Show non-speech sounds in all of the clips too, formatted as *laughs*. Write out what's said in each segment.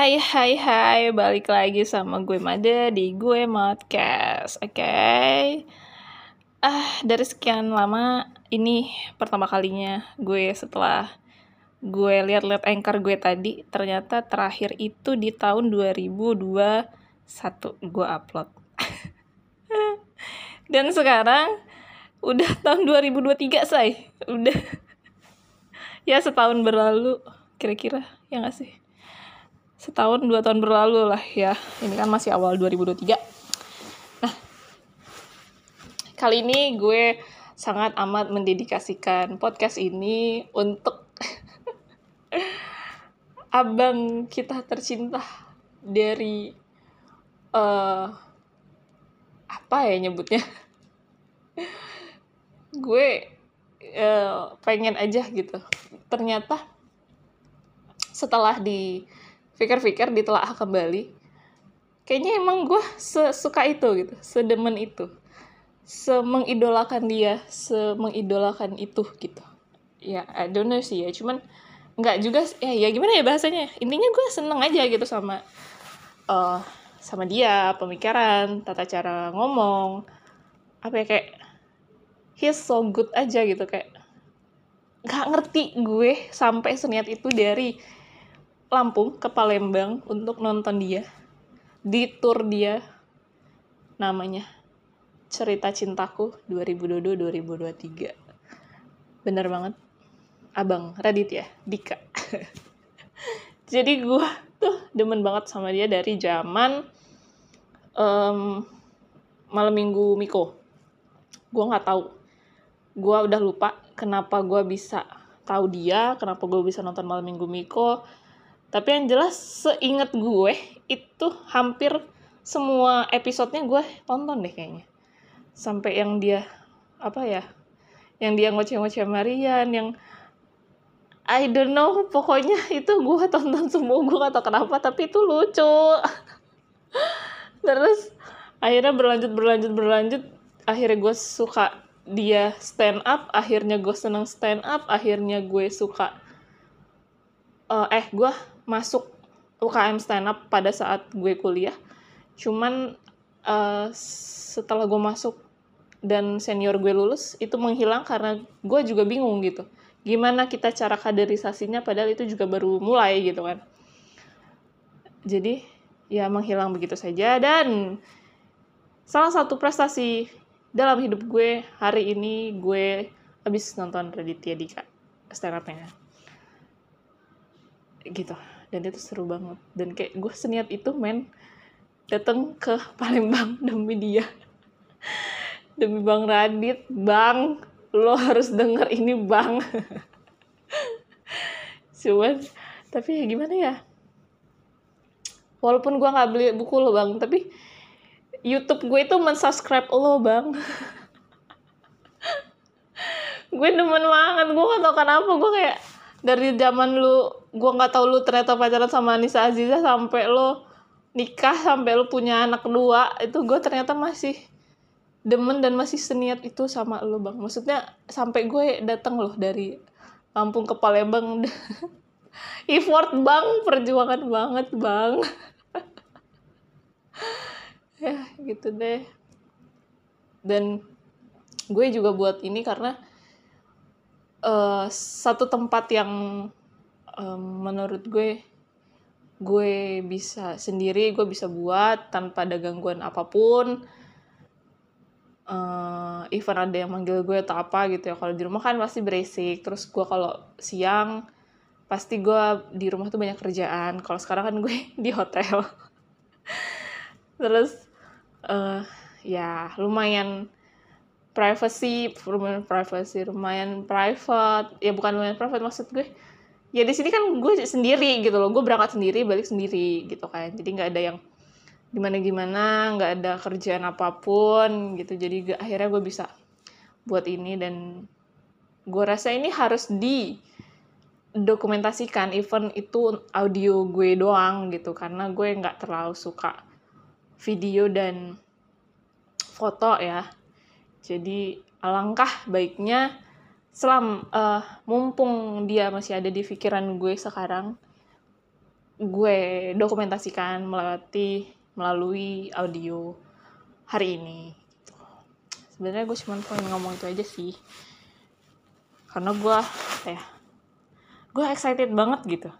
Hai hai hai, balik lagi sama gue Made di gue Modcast, oke? Okay? Ah, dari sekian lama ini pertama kalinya gue setelah gue lihat-lihat anchor gue tadi, ternyata terakhir itu di tahun 2021 gue upload. *laughs* Dan sekarang udah tahun 2023, say. Udah *laughs* ya setahun berlalu kira-kira ya gak sih setahun dua tahun berlalu lah ya. Ini kan masih awal 2023 nah kali ini gue sangat amat mendedikasikan podcast ini untuk *laughs* abang kita tercinta dari uh, apa ya nyebutnya? *laughs* Gue uh, pengen aja gitu. Ternyata setelah di pikir-pikir ditelaah kembali. Kayaknya emang gue sesuka itu gitu sedemen itu. Semengidolakan dia semengidolakan itu gitu. Ya I don't know sih ya cuman nggak juga ya ya gimana ya bahasanya? Intinya gue seneng aja gitu sama uh, sama dia pemikiran tata cara ngomong. Apa ya kayak he's so good aja gitu kayak nggak ngerti gue sampai seniat itu dari Lampung ke Palembang untuk nonton dia. Di tour dia namanya Cerita Cintaku 2022-2023 bener banget. Abang Radit ya? Dika. *laughs* Jadi gue tuh demen banget sama dia dari zaman um, malam minggu Miko. Gue nggak tahu. Gue udah lupa kenapa gue bisa tahu dia kenapa gue bisa nonton malam minggu Miko tapi yang jelas seingat gue itu hampir semua episodenya gue tonton deh kayaknya. Sampai yang dia apa ya yang dia ngoceh-ngoceh Marian yang I don't know pokoknya *laughs* itu gue tonton semua gue gak tau kenapa tapi itu lucu. *laughs* Terus akhirnya berlanjut berlanjut berlanjut. Akhirnya gue suka dia stand up akhirnya gue seneng stand up akhirnya gue suka uh, eh gue masuk UKM stand up pada saat gue kuliah. Cuman uh, setelah gue masuk dan senior gue lulus itu menghilang karena gue juga bingung gitu. Gimana kita cara kaderisasinya padahal itu juga baru mulai gitu kan. Jadi ya menghilang begitu saja. Dan salah satu prestasi dalam hidup gue hari ini gue habis nonton Raditya Dika stand up-nya. Gitu dan itu seru banget. Dan kayak gue seniat itu men datang ke Palembang *laughs* demi dia. Demi Bang Radit. Bang lo harus denger ini Bang. *laughs* Cuman tapi ya gimana ya? Walaupun gue nggak beli buku lo bang tapi YouTube gue itu mensubscribe lo bang. *laughs* Gue demen banget. Gue gak tau kenapa. Gue kayak dari zaman lu gua nggak tahu lu ternyata pacaran sama Anissa Aziza sampai lu nikah sampai lu punya anak kedua itu gue ternyata masih demen dan masih seniat itu sama lu bang. Maksudnya sampai gue datang loh dari Lampung ke Palembang. *laughs* Effort bang. Perjuangan banget bang. *laughs* Ya gitu deh. Dan gue juga buat ini karena uh, satu tempat yang um, menurut gue gue bisa sendiri gue bisa buat tanpa ada gangguan apa pun. Uh, even ada yang manggil gue atau apa gitu ya kalau di rumah kan pasti berisik. Terus gue kalau siang pasti gue di rumah tuh banyak kerjaan. Kalau sekarang kan gue *laughs* di hotel. Terus uh, ya lumayan privacy lumayan privacy lumayan private. Ya bukan lumayan private maksud gue. Ya di sini kan gue sendiri gitu loh. Gue berangkat sendiri balik sendiri gitu kan. Jadi nggak ada yang gimana gimana nggak ada kerjaan apa pun gitu. Jadi akhirnya gue bisa buat ini dan gue rasa ini harus di dokumentasikan event itu audio gue doang gitu. Karena gue nggak terlalu suka video dan foto ya jadi alangkah baiknya selam uh, mumpung dia masih ada di pikiran gue sekarang gue dokumentasikan melewati melalui audio hari ini gitu. sebenarnya gue cuma pengen ngomong itu aja sih. Karena gue ya gue excited banget gitu.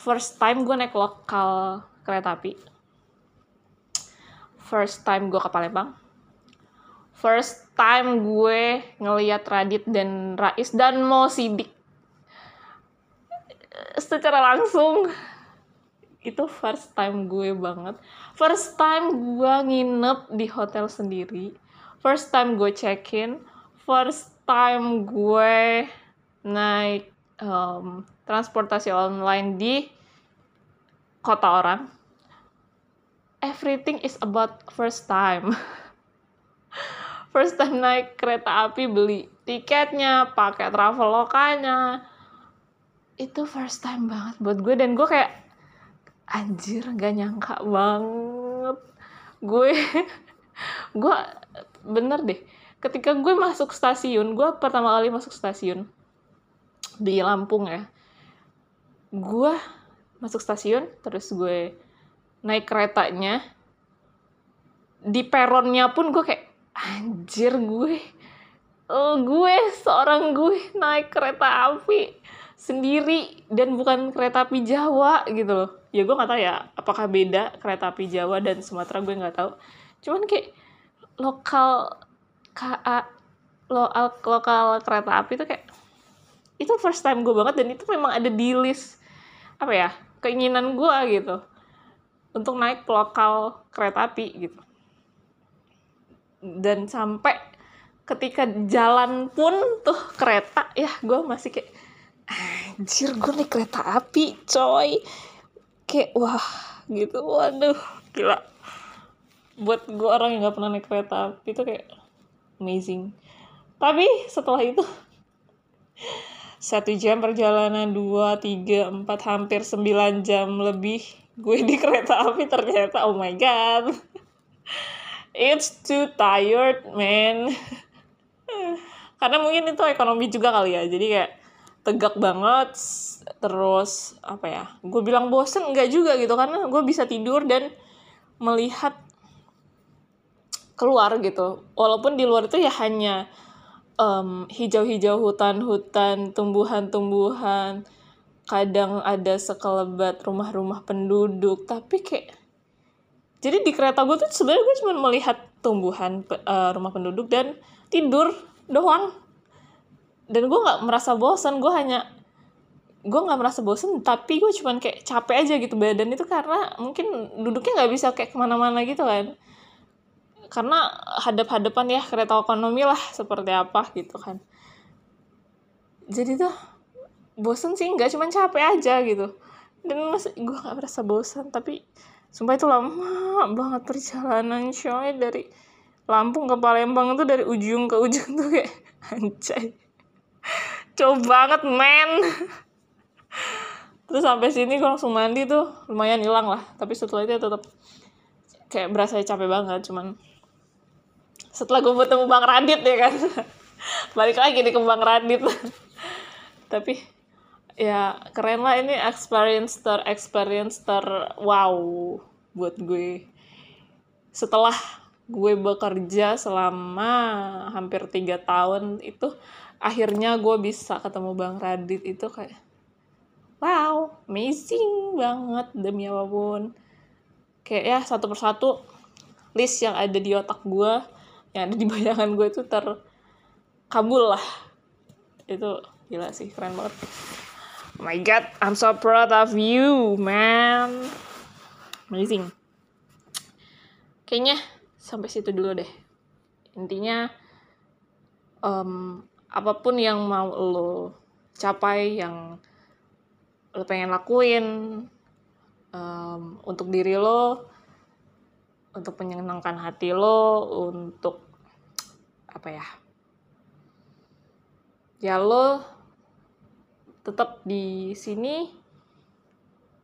First time gue naik lokal kereta api. First time gue ke Palembang first time gue ngeliat Radit dan Rais dan mau sidik. Secara langsung itu first time gue banget. First time gue nginep di hotel sendiri. First time gue check in first time gue naik um, transportasi online di kota orang. Everything is about first time. *laughs* first time naik kereta api beli tiketnya, pakai travel lokanya. Itu first time banget buat gue dan gue kayak anjir gak nyangka banget. Gue *laughs* gue bener deh ketika gue masuk stasiun gue pertama kali masuk stasiun di Lampung ya gue masuk stasiun terus gue naik keretanya di peronnya pun gue kayak anjir gue. Oh, gue seorang gue naik kereta api sendiri dan bukan kereta api Jawa gitu loh. Ya gue nggak tahu ya apakah beda kereta api Jawa dan Sumatera gue nggak tahu. Cuman kayak lokal KA lokal lokal kereta api tuh kayak itu first time gue banget dan itu memang ada di list apa ya keinginan gue gitu untuk naik lokal kereta api gitu dan sampai ketika jalan pun tuh kereta ya gue masih kayak anjir gue naik kereta api coy. Kayak wah gitu. Waduh gila. Buat gue orang yang gak pernah naik kereta api itu kayak amazing. Tapi setelah itu satu jam perjalanan dua tiga empat hampir sembilan jam lebih gue di kereta api ternyata oh my god it's too tired man. *laughs* Karena mungkin itu ekonomi juga kali ya. Jadi kayak tegak banget terus apa ya gue bilang bosen enggak juga gitu. Karena gue bisa tidur dan melihat keluar gitu. Walaupun di luar itu ya hanya um, hijau-hijau hutan-hutan tumbuhan-tumbuhan. Kadang ada sekelebat rumah-rumah penduduk. Tapi kayak jadi di kereta gue tuh sebenarnya gue cuma melihat tumbuhan uh, rumah penduduk dan tidur doang. Dan gue nggak merasa bosan gue hanya gue nggak merasa bosan tapi gue cuma kayak capek aja gitu badan itu karena mungkin duduknya nggak bisa kayak ke mana-mana gitu kan. Karena hadap-hadapan ya kereta ekonomi lah seperti apa gitu kan. Jadi tuh bosen sih nggak cuman capek aja gitu. Dan gue nggak merasa bosan tapi sumpah itu lama banget perjalanan coy. Dari Lampung ke Palembang itu dari ujung ke ujung tuh kayak *laughs* anjay. Coba banget men. Terus sampai sini gue langsung mandi tuh lumayan hilang lah. Tapi setelah itu ya tetap kayak berasa capek banget cuman setelah gue bertemu Bang Radit ya kan. *laughs* Balik lagi nih ke Bang Radit. Tapi ya keren lah ini experience ter experience ter wow buat gue. Setelah gue bekerja selama hampir tiga tahun itu akhirnya gue bisa ketemu bang Radit itu kayak wow amazing banget demi apa pun. Kayak ya satu persatu list yang ada di otak gue yang ada di *laughs* bayangan gue itu terkabul lah. Itu gila sih keren banget Oh my god, I'm so proud of you, man. Amazing. Kayaknya sampai situ dulu deh. Intinya, um, apa pun yang mau lo capai, yang lo pengen lakuin um, untuk diri lo, untuk menyenangkan hati lo, untuk apa ya? Ya lo tetap di sini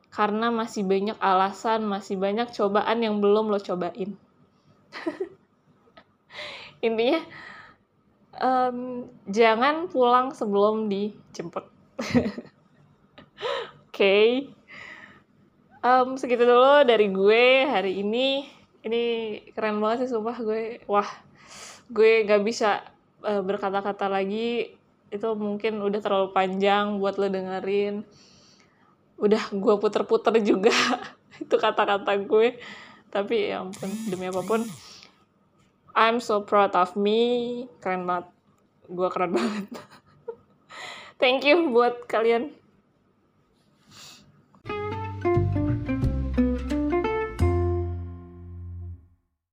karena masih banyak alasan, masih banyak cobaan yang belum lo cobain. *laughs* Intinya, um, jangan pulang sebelum dijemput. *laughs* Oke, okay. um, segitu dulu dari gue hari ini ini keren banget sih sumpah gue wah gue nggak bisa uh, berkata-kata lagi itu mungkin udah terlalu panjang buat lo dengerin. Udah gue puter-puter juga *laughs* itu kata-kata gue. Tapi ya ampun demi apa pun I'm so proud of me. Keren banget. Gue keren *laughs* banget. Thank you buat kalian